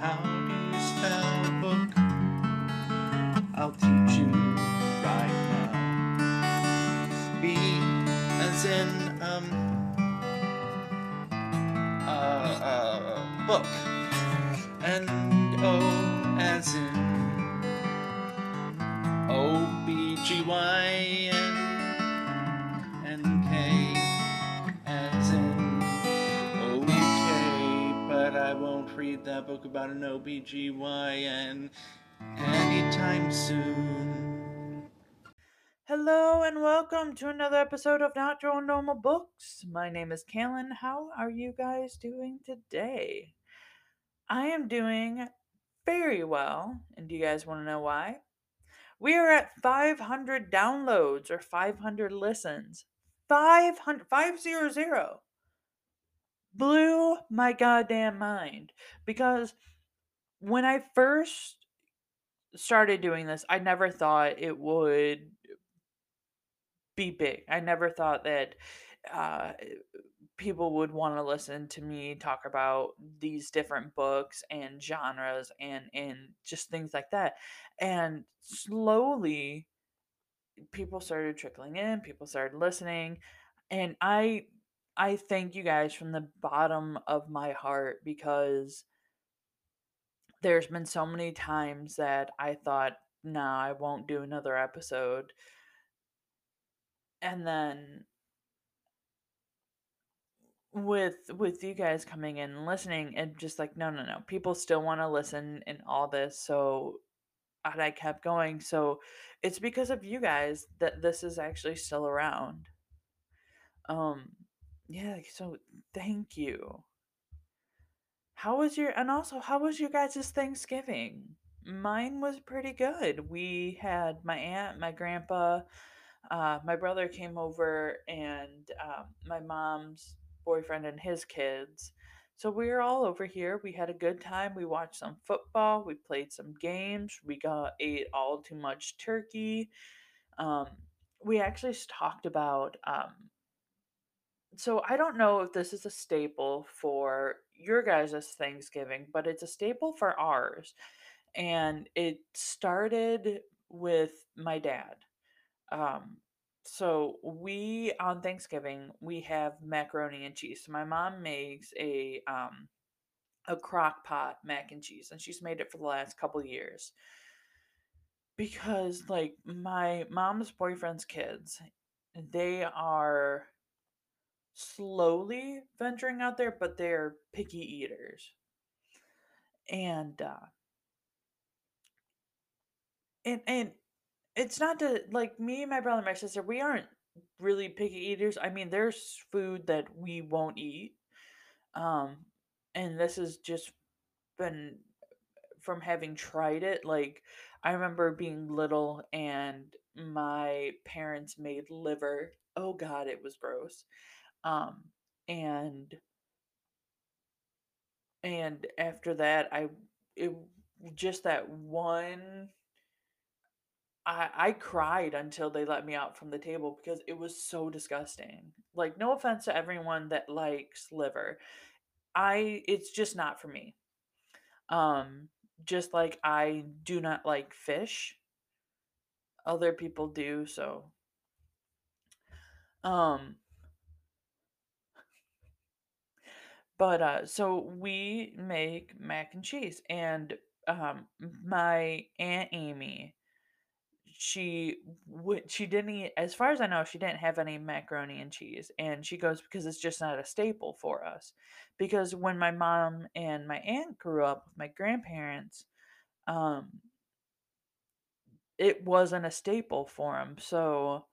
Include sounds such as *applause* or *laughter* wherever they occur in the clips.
How do you spell book? I'll teach you right now. B as in um uh, uh book. That book about an OBGYN anytime soon. Hello and welcome to another episode of Not Your Normal Books. My name is Callan. How are you guys doing today? I am doing very well. And do you guys want to know why? We are at 500 downloads or 500 listens. 500, 500. Blew my goddamn mind. Because when I first started doing this, I never thought it would be big. I never thought that uh, people would want to listen to me talk about these different books and genres and and just things like that. And slowly, people started trickling in. People started listening, and I I thank you guys from the bottom of my heart because there's been so many times that I thought, nah, I won't do another episode. And then with with you guys coming in and listening and just like no no no people still want to listen and all this so and I kept going so it's because of you guys that this is actually still around um yeah so thank you how was your and also how was your guys' Thanksgiving mine was pretty good we had my aunt my grandpa uh, my brother came over and um, my mom's boyfriend and his kids. So we were all over here. We had a good time. We watched some football. We played some games. We got ate all too much turkey. Um, we actually talked about. Um, so I don't know if this is a staple for your guys' Thanksgiving, but it's a staple for ours. And it started with my dad. Um, so we on Thanksgiving we have macaroni and cheese. So my mom makes a um a crock pot mac and cheese and she's made it for the last couple years. Because like my mom's boyfriend's kids, they are slowly venturing out there, but they're picky eaters. And uh and and it's not to like me, my brother, my sister, we aren't really picky eaters. I mean, there's food that we won't eat. Um, and this has just been from having tried it. Like, I remember being little and my parents made liver. Oh God, it was gross. Um, and and after that, I it just that one I I cried until they let me out from the table because it was so disgusting. Like, no offense to everyone that likes liver. I it's just not for me. Um, just like I do not like fish. Other people do, so um but uh so we make mac and cheese and um my aunt Amy she would she didn't eat as far as I know, she didn't have any macaroni and cheese. And she goes, because it's just not a staple for us. Because when my mom and my aunt grew up with my grandparents, um, it wasn't a staple for them. So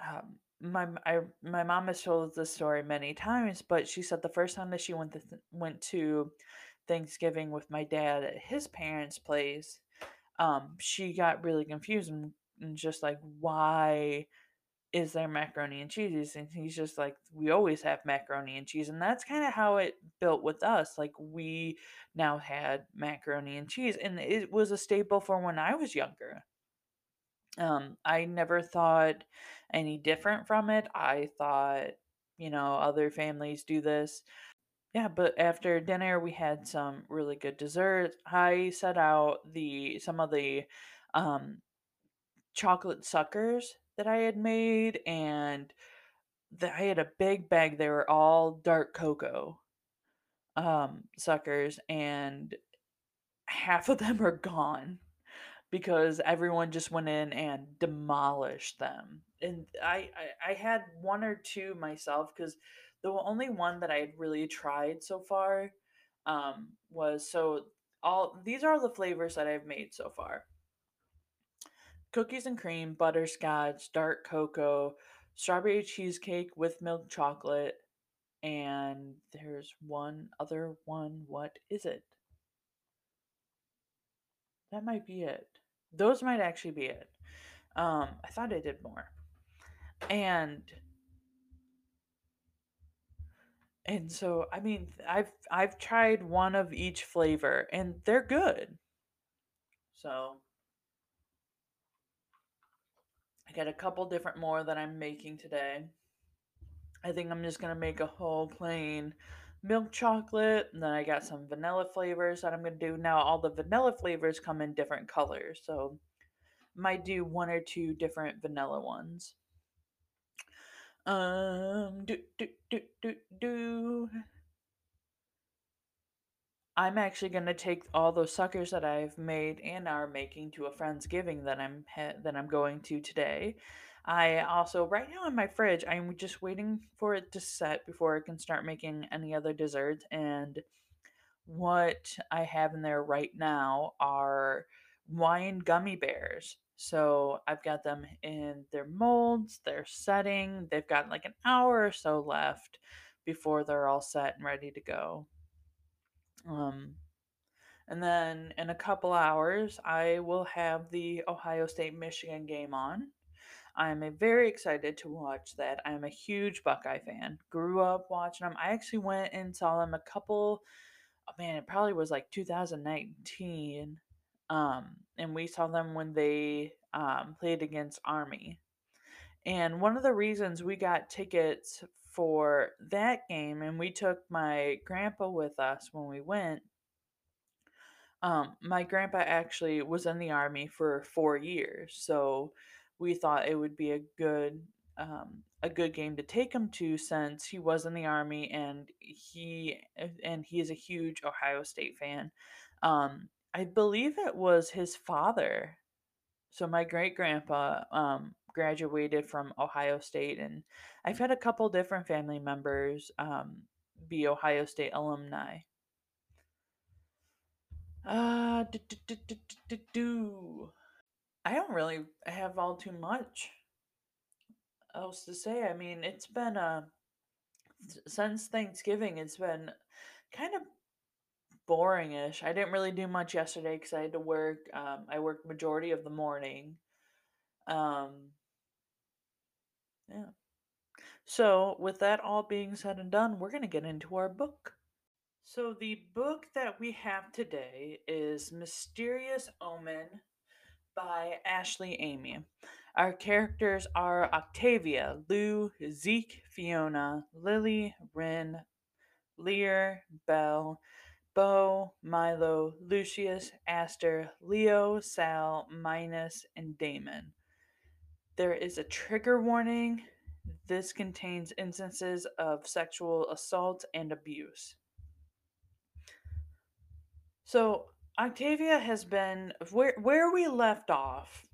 um, my I, my mom has told this story many times, but she said the first time that she went to went to Thanksgiving with my dad at his parents' place, um, she got really confused and, and just like, why is there macaroni and cheese? And he's just like, we always have macaroni and cheese. And that's kind of how it built with us. Like, we now had macaroni and cheese, and it was a staple for when I was younger. Um, I never thought any different from it. I thought, you know, other families do this. yeah, but after dinner we had some really good desserts. I set out the some of the um chocolate suckers that I had made and the, I had a big bag. They were all dark cocoa um suckers and half of them are gone because everyone just went in and demolished them. And I I, I had one or two myself because the only one that I had really tried so far um, was so all these are the flavors that I've made so far: cookies and cream, butterscotch, dark cocoa, strawberry cheesecake with milk chocolate, and there's one other one. What is it? That might be it. Those might actually be it. Um, I thought I did more. And and so I mean I've I've tried one of each flavor and they're good. So I got a couple different more that I'm making today. I think I'm just gonna make a whole plain milk chocolate, and then I got some vanilla flavors that I'm gonna do. Now all the vanilla flavors come in different colors, so might do one or two different vanilla ones. Um, do do do do do. I'm actually gonna take all those suckers that I've made and are making to a friendsgiving that I'm ha- that I'm going to today. I also right now in my fridge, I'm just waiting for it to set before I can start making any other desserts. And what I have in there right now are wine gummy bears. So I've got them in their molds, they're setting. They've got like an hour or so left before they're all set and ready to go. Um, and then in a couple hours, I will have the Ohio State Michigan game on. I'm very excited to watch that. I'm a huge Buckeye fan. Grew up watching them. I actually went and saw them a couple, oh man, it probably was like 2019. Um, and we saw them when they um, played against Army. And one of the reasons we got tickets for that game, and we took my grandpa with us when we went, um, my grandpa actually was in the army for four years, so we thought it would be a good um, a good game to take him to since he was in the army and he and he is a huge Ohio State fan. Um, I believe it was his father. So my great grandpa um, graduated from Ohio State, and I've had a couple different family members um, be Ohio State alumni. Uh, do, do, do, do, do, do. I don't really have all too much else to say. I mean, it's been uh since Thanksgiving, it's been kind of boringish. I didn't really do much yesterday because I had to work. Um, I worked majority of the morning. Um, yeah. So, with that all being said and done, we're gonna get into our book. So, the book that we have today is Mysterious Omen by Ashley Amy. Our characters are Octavia, Lou, Zeke, Fiona, Lily, Rin, Lear, Belle, Bo, Milo, Lucius, Aster, Leo, Sal, Minus, and Damon. There is a trigger warning. This contains instances of sexual assault and abuse. So Octavia has been where where we left off.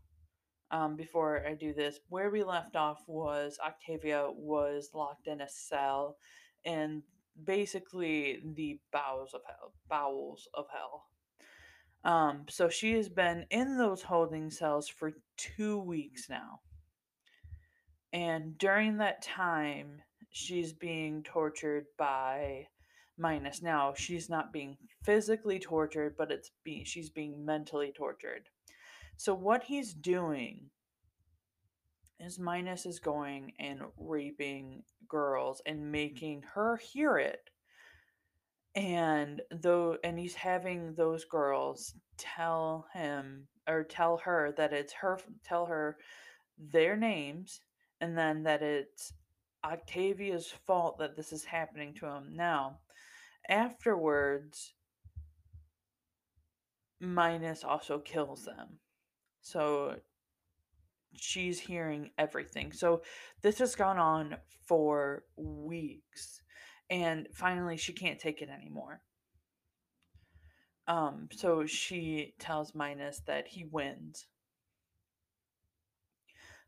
Um, before I do this, where we left off was Octavia was locked in a cell, in basically the bowels of hell. Bowels of hell. Um, so she has been in those holding cells for two weeks now. And during that time, she's being tortured by Minus. Now, she's not being physically tortured, but it's being she's being mentally tortured. So what he's doing is Minus is going and raping girls and mm. making her hear it. And though and he's having those girls tell him or tell her that it's her tell her their names and then that it's Octavia's fault that this is happening to him now. Afterwards, Minus also kills them. So she's hearing everything. So this has gone on for weeks. And finally, she can't take it anymore. Um, so she tells Minus that he wins.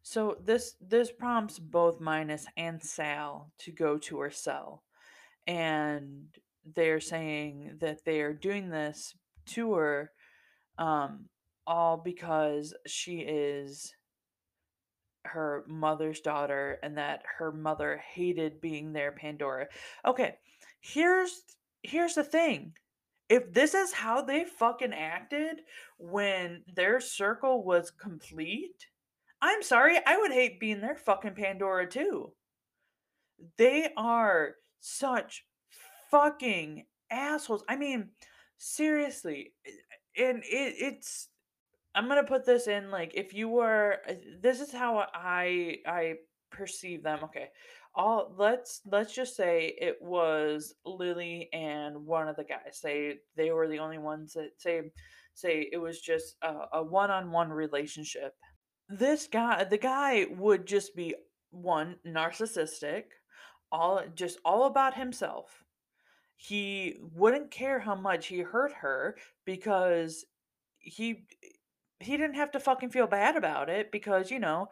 So this this prompts both Minus and Sal to go to her cell. And they're saying that they are doing this to her um, all because she is her mother's daughter and that her mother hated being their Pandora. Okay, here's here's the thing. If this is how they fucking acted when their circle was complete, I'm sorry, I would hate being their fucking Pandora too. They are such fucking assholes. I mean, seriously, and it, it's I'm gonna put this in like if you were uh, this is how I I perceive them. Okay. All let's let's just say it was Lily and one of the guys. Say they were the only ones that say say it was just a, a one-on-one relationship. This guy the guy would just be one narcissistic, all just all about himself. He wouldn't care how much he hurt her because he he didn't have to fucking feel bad about it because you know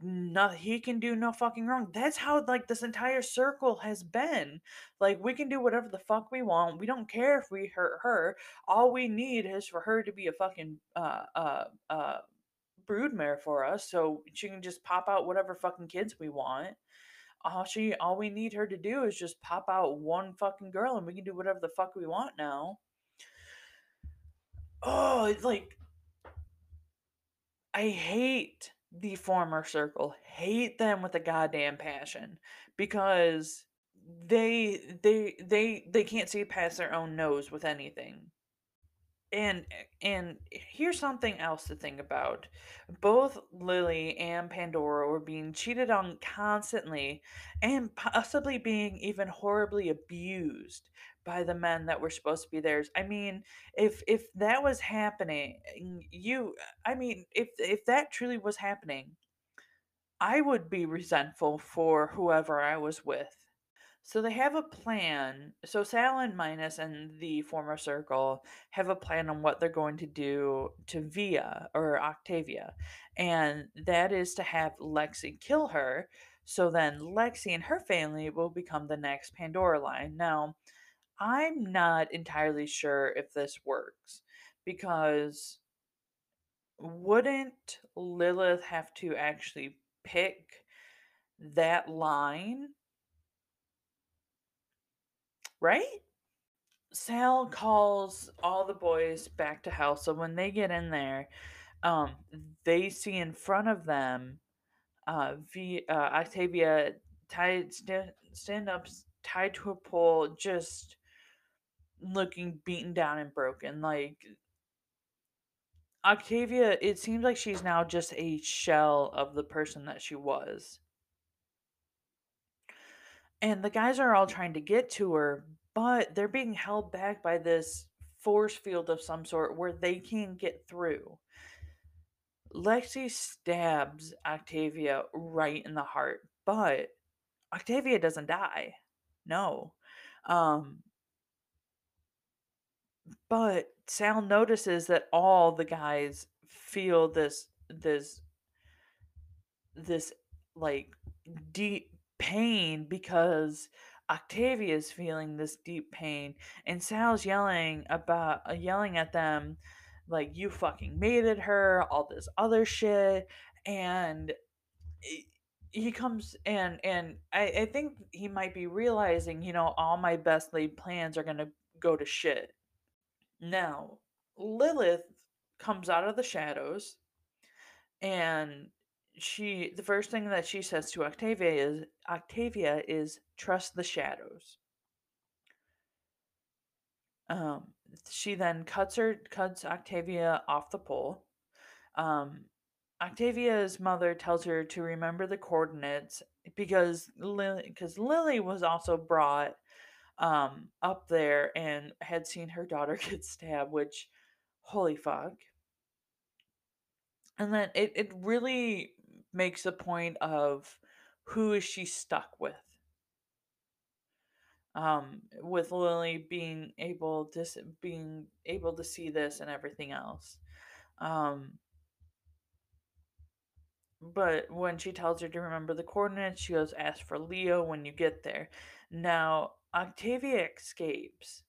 no he can do no fucking wrong. That's how like this entire circle has been. Like we can do whatever the fuck we want. We don't care if we hurt her. All we need is for her to be a fucking uh uh uh broodmare for us so she can just pop out whatever fucking kids we want all she all we need her to do is just pop out one fucking girl and we can do whatever the fuck we want now oh it's like I hate the former circle. Hate them with a goddamn passion because they they they they can't see past their own nose with anything. And eh, and here's something else to think about. Both Lily and Pandora were being cheated on constantly and possibly being even horribly abused by the men that were supposed to be theirs. I mean, if if that was happening, you I mean, if if that truly was happening, I would be resentful for whoever I was with. So they have a plan. So Sal and Minus and the former circle have a plan on what they're going to do to Via or Octavia. And that is to have Lexi kill her. So then Lexi and her family will become the next Pandora line. Now, I'm not entirely sure if this works because wouldn't Lilith have to actually pick that line? Right? Sal calls all the boys back to house. So when they get in there, um, they see in front of them uh, v, uh Octavia tied stand, stand up tied to a pole, just looking beaten down and broken. Like Octavia, it seems like she's now just a shell of the person that she was. And the guys are all trying to get to her, but they're being held back by this force field of some sort where they can't get through. Lexi stabs Octavia right in the heart, but Octavia doesn't die. No. Um, but Sal notices that all the guys feel this this this like deep pain because Octavia is feeling this deep pain and Sal's yelling about uh, yelling at them like you fucking mated her all this other shit and he comes and and I, I think he might be realizing you know all my best laid plans are gonna go to shit. Now, Lilith comes out of the shadows and she the first thing that she says to Octavia is Octavia is trust the shadows. Um she then cuts her cuts Octavia off the pole. Um Octavia's mother tells her to remember the coordinates because Lily because Lily was also brought um, up there and had seen her daughter *laughs* get stabbed, which, holy fuck. And then it, it really makes a point of who is she stuck with? Um, with Lily being able to being able to see this and everything else. Um, but when she tells her to remember the coordinates, she goes, "Ask for Leo when you get there." Now Octavia escapes.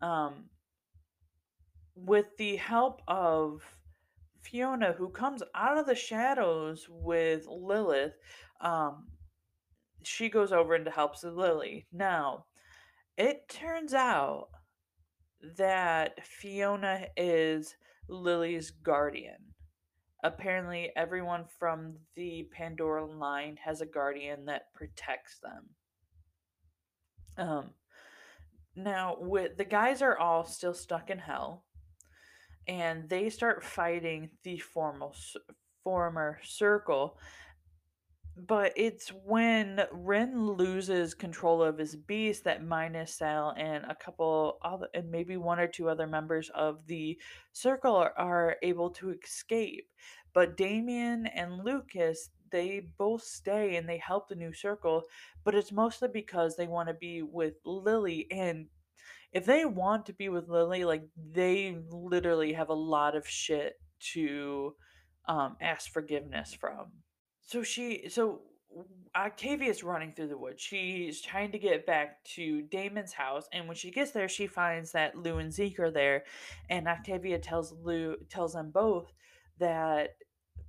Um, with the help of Fiona, who comes out of the shadows with Lilith, um, she goes over and helps Lily. Now, it turns out that Fiona is Lily's guardian. Apparently, everyone from the Pandora line has a guardian that protects them. Um, now, with the guys are all still stuck in hell and they start fighting the formal former circle but it's when Ren loses control of his beast that Minus Sal and a couple other and maybe one or two other members of the circle are, are able to escape. But Damien and Lucas they both stay and they help the new circle, but it's mostly because they want to be with Lily and if they want to be with Lily, like they literally have a lot of shit to um, ask forgiveness from. So she, so Octavia's running through the woods. She's trying to get back to Damon's house, and when she gets there, she finds that Lou and Zeke are there, and Octavia tells Lou, tells them both that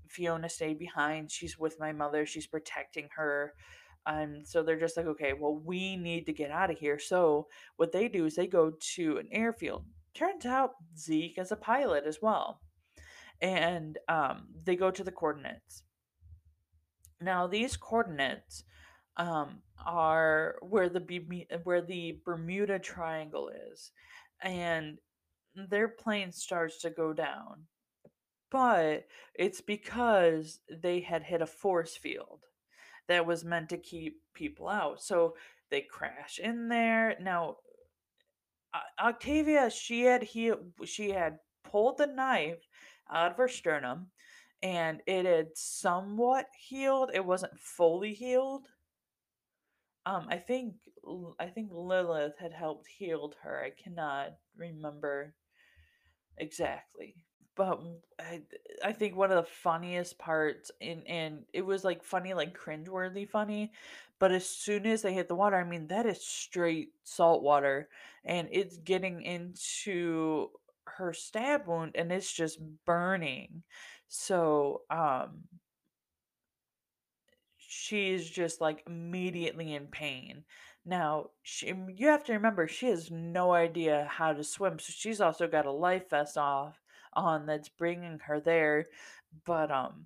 Fiona stayed behind. She's with my mother. She's protecting her. And so they're just like, okay, well, we need to get out of here. So what they do is they go to an airfield. Turns out Zeke is a pilot as well. And um, they go to the coordinates. Now these coordinates um, are where the where the Bermuda Triangle is, and their plane starts to go down. But it's because they had hit a force field that was meant to keep people out. So they crash in there. Now, Octavia, she had he she had pulled the knife out of her sternum, and it had somewhat healed. It wasn't fully healed. Um, I think I think Lilith had helped healed her. I cannot remember exactly but I, I think one of the funniest parts in and it was like funny like cringeworthy funny but as soon as they hit the water i mean that is straight salt water and it's getting into her stab wound and it's just burning so um she's just like immediately in pain. Now she, you have to remember she has no idea how to swim so she's also got a life vest off on that's bringing her there. But um,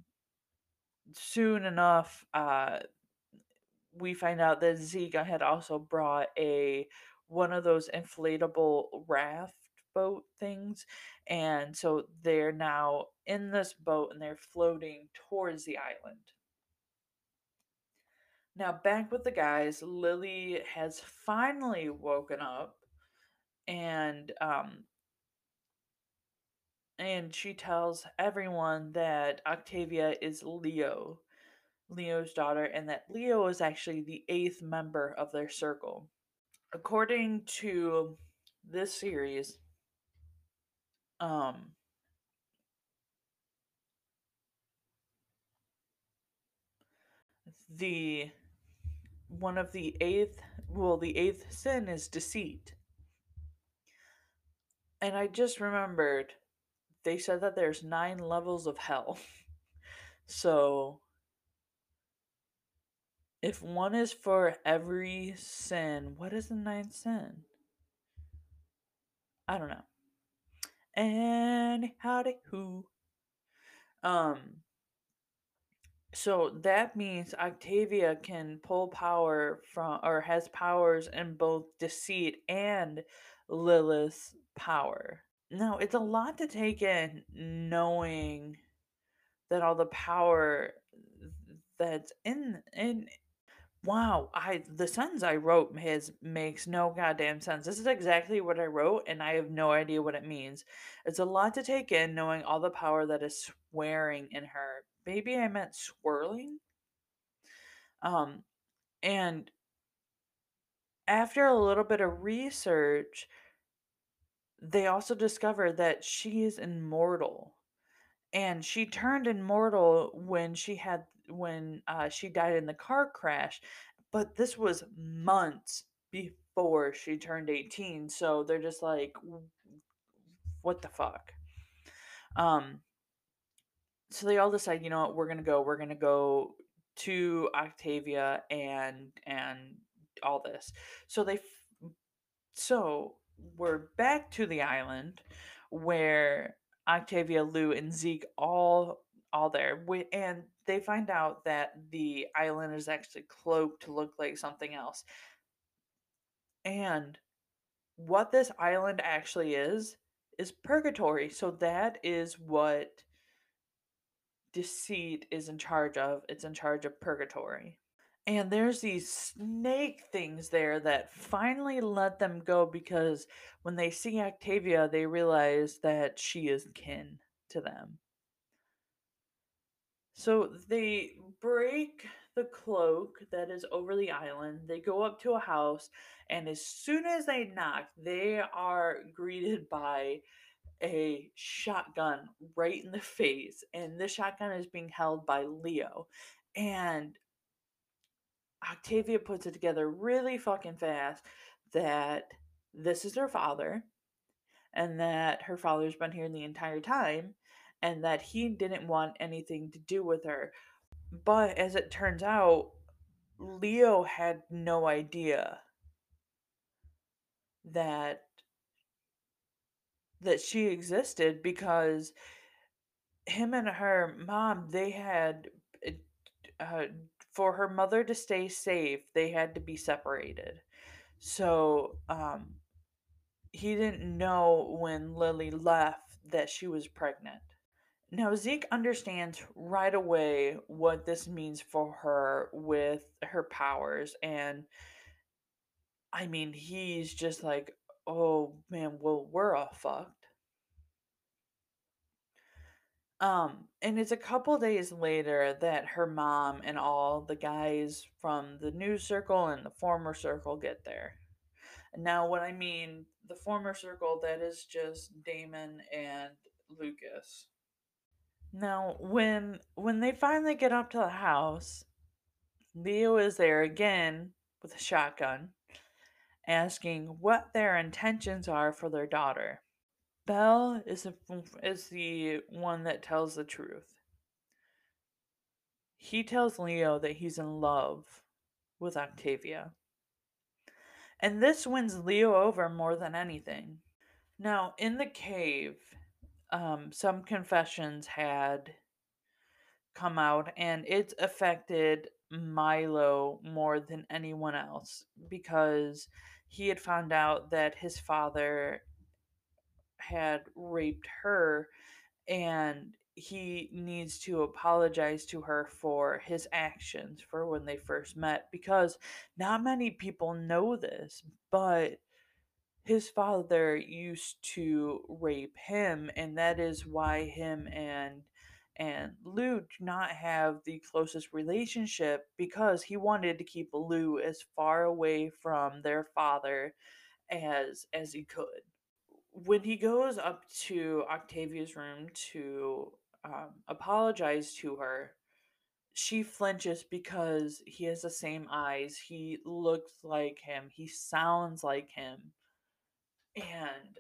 soon enough, uh, we find out that Zeke had also brought a one of those inflatable raft boat things, and so they're now in this boat and they're floating towards the island. Now, back with the guys, Lily has finally woken up and um, and she tells everyone that Octavia is Leo, Leo's daughter, and that Leo is actually the eighth member of their circle. According to this series, um, the one of the eighth well the eighth sin is deceit and i just remembered they said that there's nine levels of hell. *laughs* so if one is for every sin, what is the ninth sin? I don't know. And howdy who. Um so that means Octavia can pull power from or has powers in both deceit and Lilith's power. Now, it's a lot to take in knowing that all the power that's in in wow, I the sentence I wrote has makes no goddamn sense. This is exactly what I wrote, and I have no idea what it means. It's a lot to take in, knowing all the power that is swearing in her. Maybe I meant swirling. Um, and after a little bit of research, they also discovered that she is immortal. And she turned immortal when she had when uh, she died in the car crash, but this was months before she turned 18. So they're just like, what the fuck? Um, so they all decide, you know what, we're gonna go, we're gonna go to Octavia and and all this. So they f- so we're back to the island where Octavia, Lou, and Zeke all all there. And they find out that the island is actually cloaked to look like something else. And what this island actually is is purgatory. So that is what deceit is in charge of. It's in charge of purgatory. And there's these snake things there that finally let them go because when they see Octavia, they realize that she is kin to them. So they break the cloak that is over the island. They go up to a house, and as soon as they knock, they are greeted by a shotgun right in the face. And this shotgun is being held by Leo. And Octavia puts it together really fucking fast that this is her father and that her father's been here the entire time and that he didn't want anything to do with her. But as it turns out, Leo had no idea that that she existed because him and her mom they had uh, for her mother to stay safe they had to be separated. So um he didn't know when lily left that she was pregnant. Now zeke understands right away what this means for her with her powers and i mean he's just like oh man well we're all fucked Um, and it's a couple days later that her mom and all the guys from the new circle and the former circle get there. Now, what I mean, the former circle, that is just Damon and Lucas. Now, when when they finally get up to the house, Leo is there again with a shotgun, asking what their intentions are for their daughter. Belle is a, is the one that tells the truth. He tells Leo that he's in love with Octavia. And this wins Leo over more than anything. Now, in the cave, um, some confessions had come out, and it's affected Milo more than anyone else because he had found out that his father had raped her and he needs to apologize to her for his actions for when they first met because not many people know this, but his father used to rape him and that is why him and and Lou do not have the closest relationship because he wanted to keep Lou as far away from their father as as he could when he goes up to Octavia's room to um, apologize to her, she flinches because he has the same eyes. He looks like him. He sounds like him. And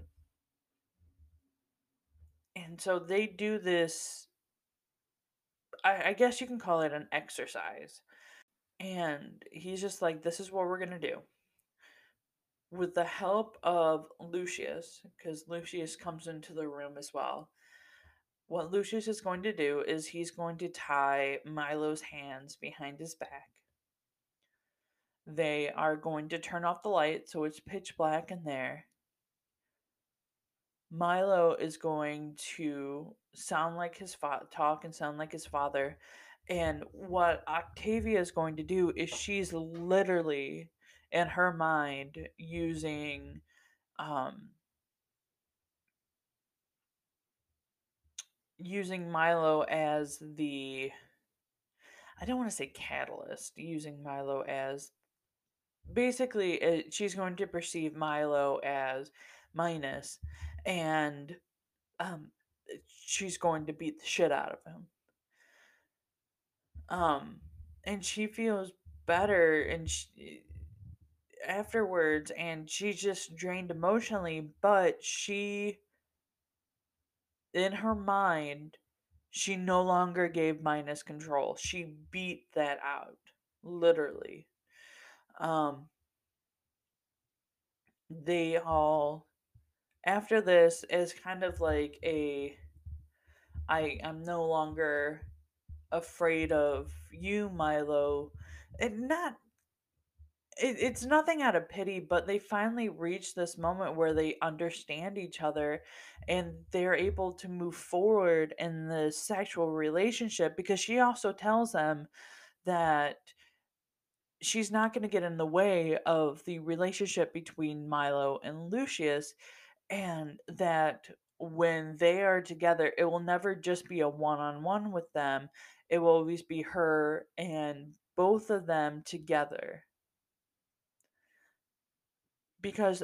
and so they do this I, I guess you can call it an exercise. And he's just like, this is what we're gonna do. With the help of Lucius, because Lucius comes into the room as well, What Lucius is going to do is he's going to tie Milo's hands behind his back. They are going to turn off the light so it's pitch black in there. Milo is going to sound like his father, talk and sound like his father, And what Octavia is going to do is she's literally in her mind using um using Milo as the I don't want to say catalyst, using Milo as basically uh, she's going to perceive Milo as minus and um she's going to beat the shit out of him. Um and she feels better and she, afterwards and she's just drained emotionally, but she in her mind she no longer gave minus control. She beat that out literally. Um they all after this is kind of like a I am no longer afraid of you, Milo. And not it, it's nothing out of pity, but they finally reach this moment where they understand each other and they're able to move forward in the sexual relationship because she also tells them that she's not going to get in the way of the relationship between Milo and Lucius and that when they are together it will never just be a one-on-one with them it will always be her and both of them together because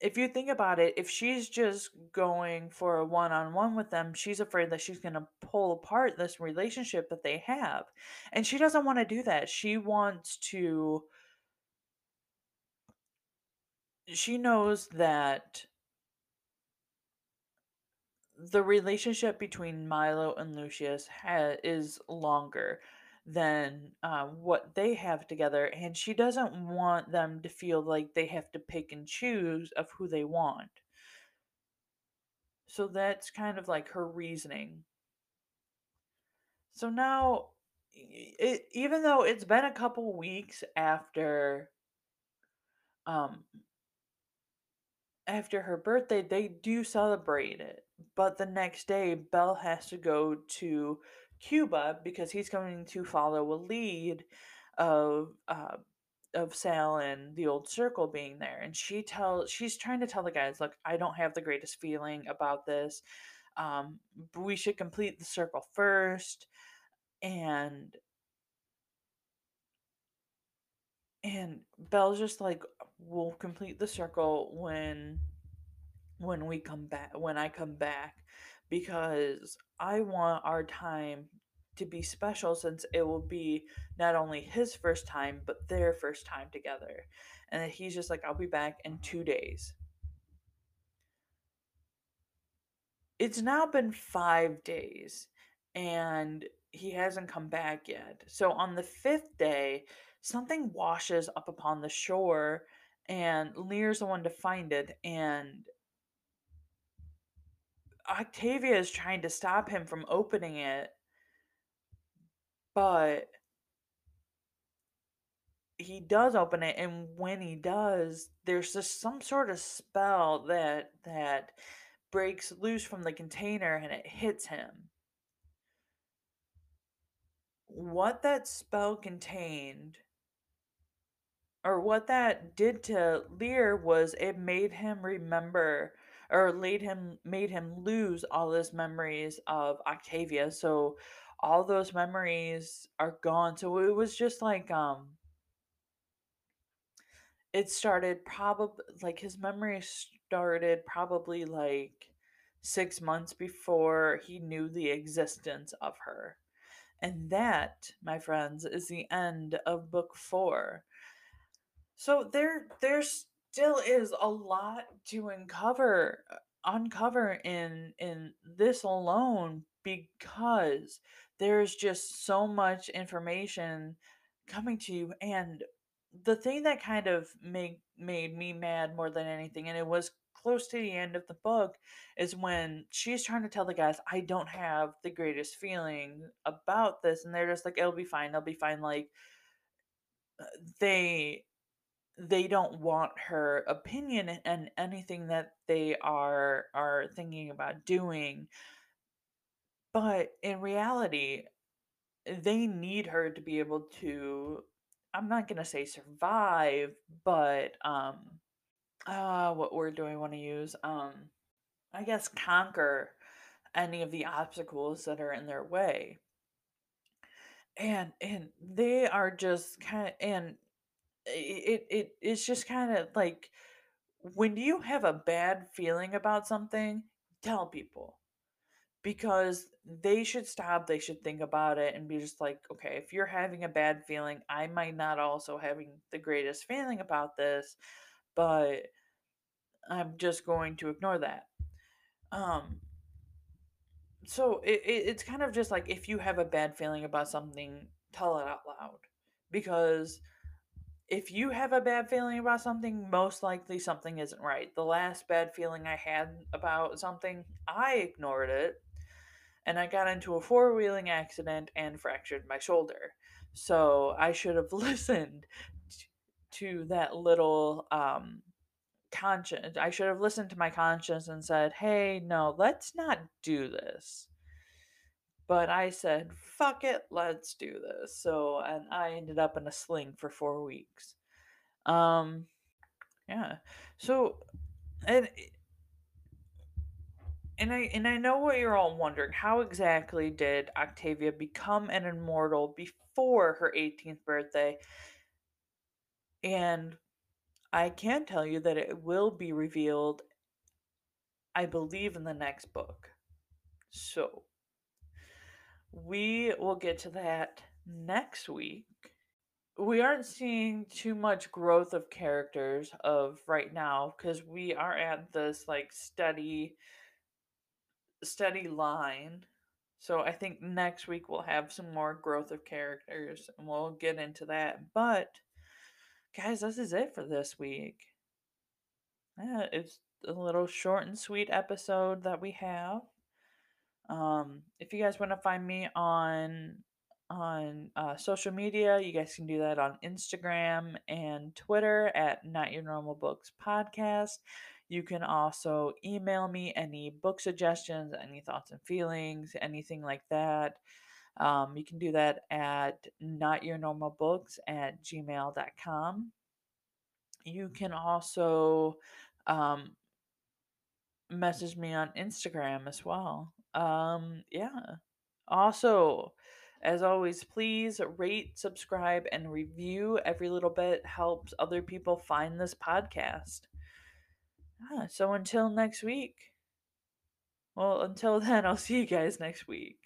if you think about it if she's just going for a one-on-one with them she's afraid that she's going to pull apart this relationship that they have and she doesn't want to do that. She wants to she knows that the relationship between Milo and Lucius ha- is longer than uh, what they have together, and she doesn't want them to feel like they have to pick and choose of who they want. So that's kind of like her reasoning. So now, it, even though it's been a couple weeks after um, after her birthday, they do celebrate it. But the next day, Belle has to go to Cuba because he's going to follow a lead of uh, of Sal and the old circle being there. And she tells she's trying to tell the guys, look, I don't have the greatest feeling about this. Um, we should complete the circle first. And and Belle's just like, we'll complete the circle when when we come back when I come back because I want our time to be special since it will be not only his first time but their first time together. And that he's just like I'll be back in 2 days. It's now been 5 days and he hasn't come back yet. So on the 5th day, something washes up upon the shore and Lear's the one to find it and Octavia is trying to stop him from opening it, but he does open it and when he does there's just some sort of spell that that breaks loose from the container and it hits him. What that spell contained or what that did to Lear was it made him remember or laid him made him lose all his memories of Octavia. So all those memories are gone. So it was just like um it started probably like his memory started probably like 6 months before he knew the existence of her. And that, my friends, is the end of book 4. So there there still is a lot to uncover uncover in in this alone because there's just so much information coming to you and the thing that kind of made made me mad more than anything and it was close to the end of the book is when she's trying to tell the guys I don't have the greatest feeling about this and they're just like it'll be fine it'll be fine like uh, they they don't want her opinion and anything that they are are thinking about doing but in reality they need her to be able to I'm not going to say survive, but um uh what word do I want to use? Um I guess conquer any of the obstacles that are in their way. And and they are just kind of and it it it's just kind of like when you have a bad feeling about something, tell people because they should stop, they should think about it and be just like, okay, if you're having a bad feeling, I might not also having the greatest feeling about this, but I'm just going to ignore that. Um so it, it it's kind of just like if you have a bad feeling about something, tell it out loud. Because if you have a bad feeling about something, most likely something isn't right. The last bad feeling I had about something, I ignored it and I got into a four wheeling accident and fractured my shoulder. So I should have *laughs* listened to that little um, conscience. I should have listened to my conscience and said, hey, no, let's not do this. But I said, fuck it, let's do this. So, and I ended up in a sling for four weeks. Um, yeah. So, and and I and I know what you're all wondering. How exactly did Octavia become an immortal before her 18th birthday? And I can tell you that it will be revealed, I believe, in the next book. So, we will get to that next week. We aren't seeing too much growth of characters of right now because we are at this like steady steady line. So I think next week we'll have some more growth of characters and we'll get into that. But guys, this is it for this week. Yeah, it's a little short and sweet episode that we have. Um, if you guys want to find me on on uh, social media, you guys can do that on Instagram and Twitter at Not Your Normal Books Podcast. You can also email me any book suggestions, any thoughts and feelings, anything like that. Um, you can do that at notyournormalbooks at gmail.com. You can also um, message me on Instagram as well. Um, yeah. Also, as always, please rate, subscribe, and review. Every little bit helps other people find this podcast. Ah, so until next week. Well, until *laughs* then, I'll see you guys next week.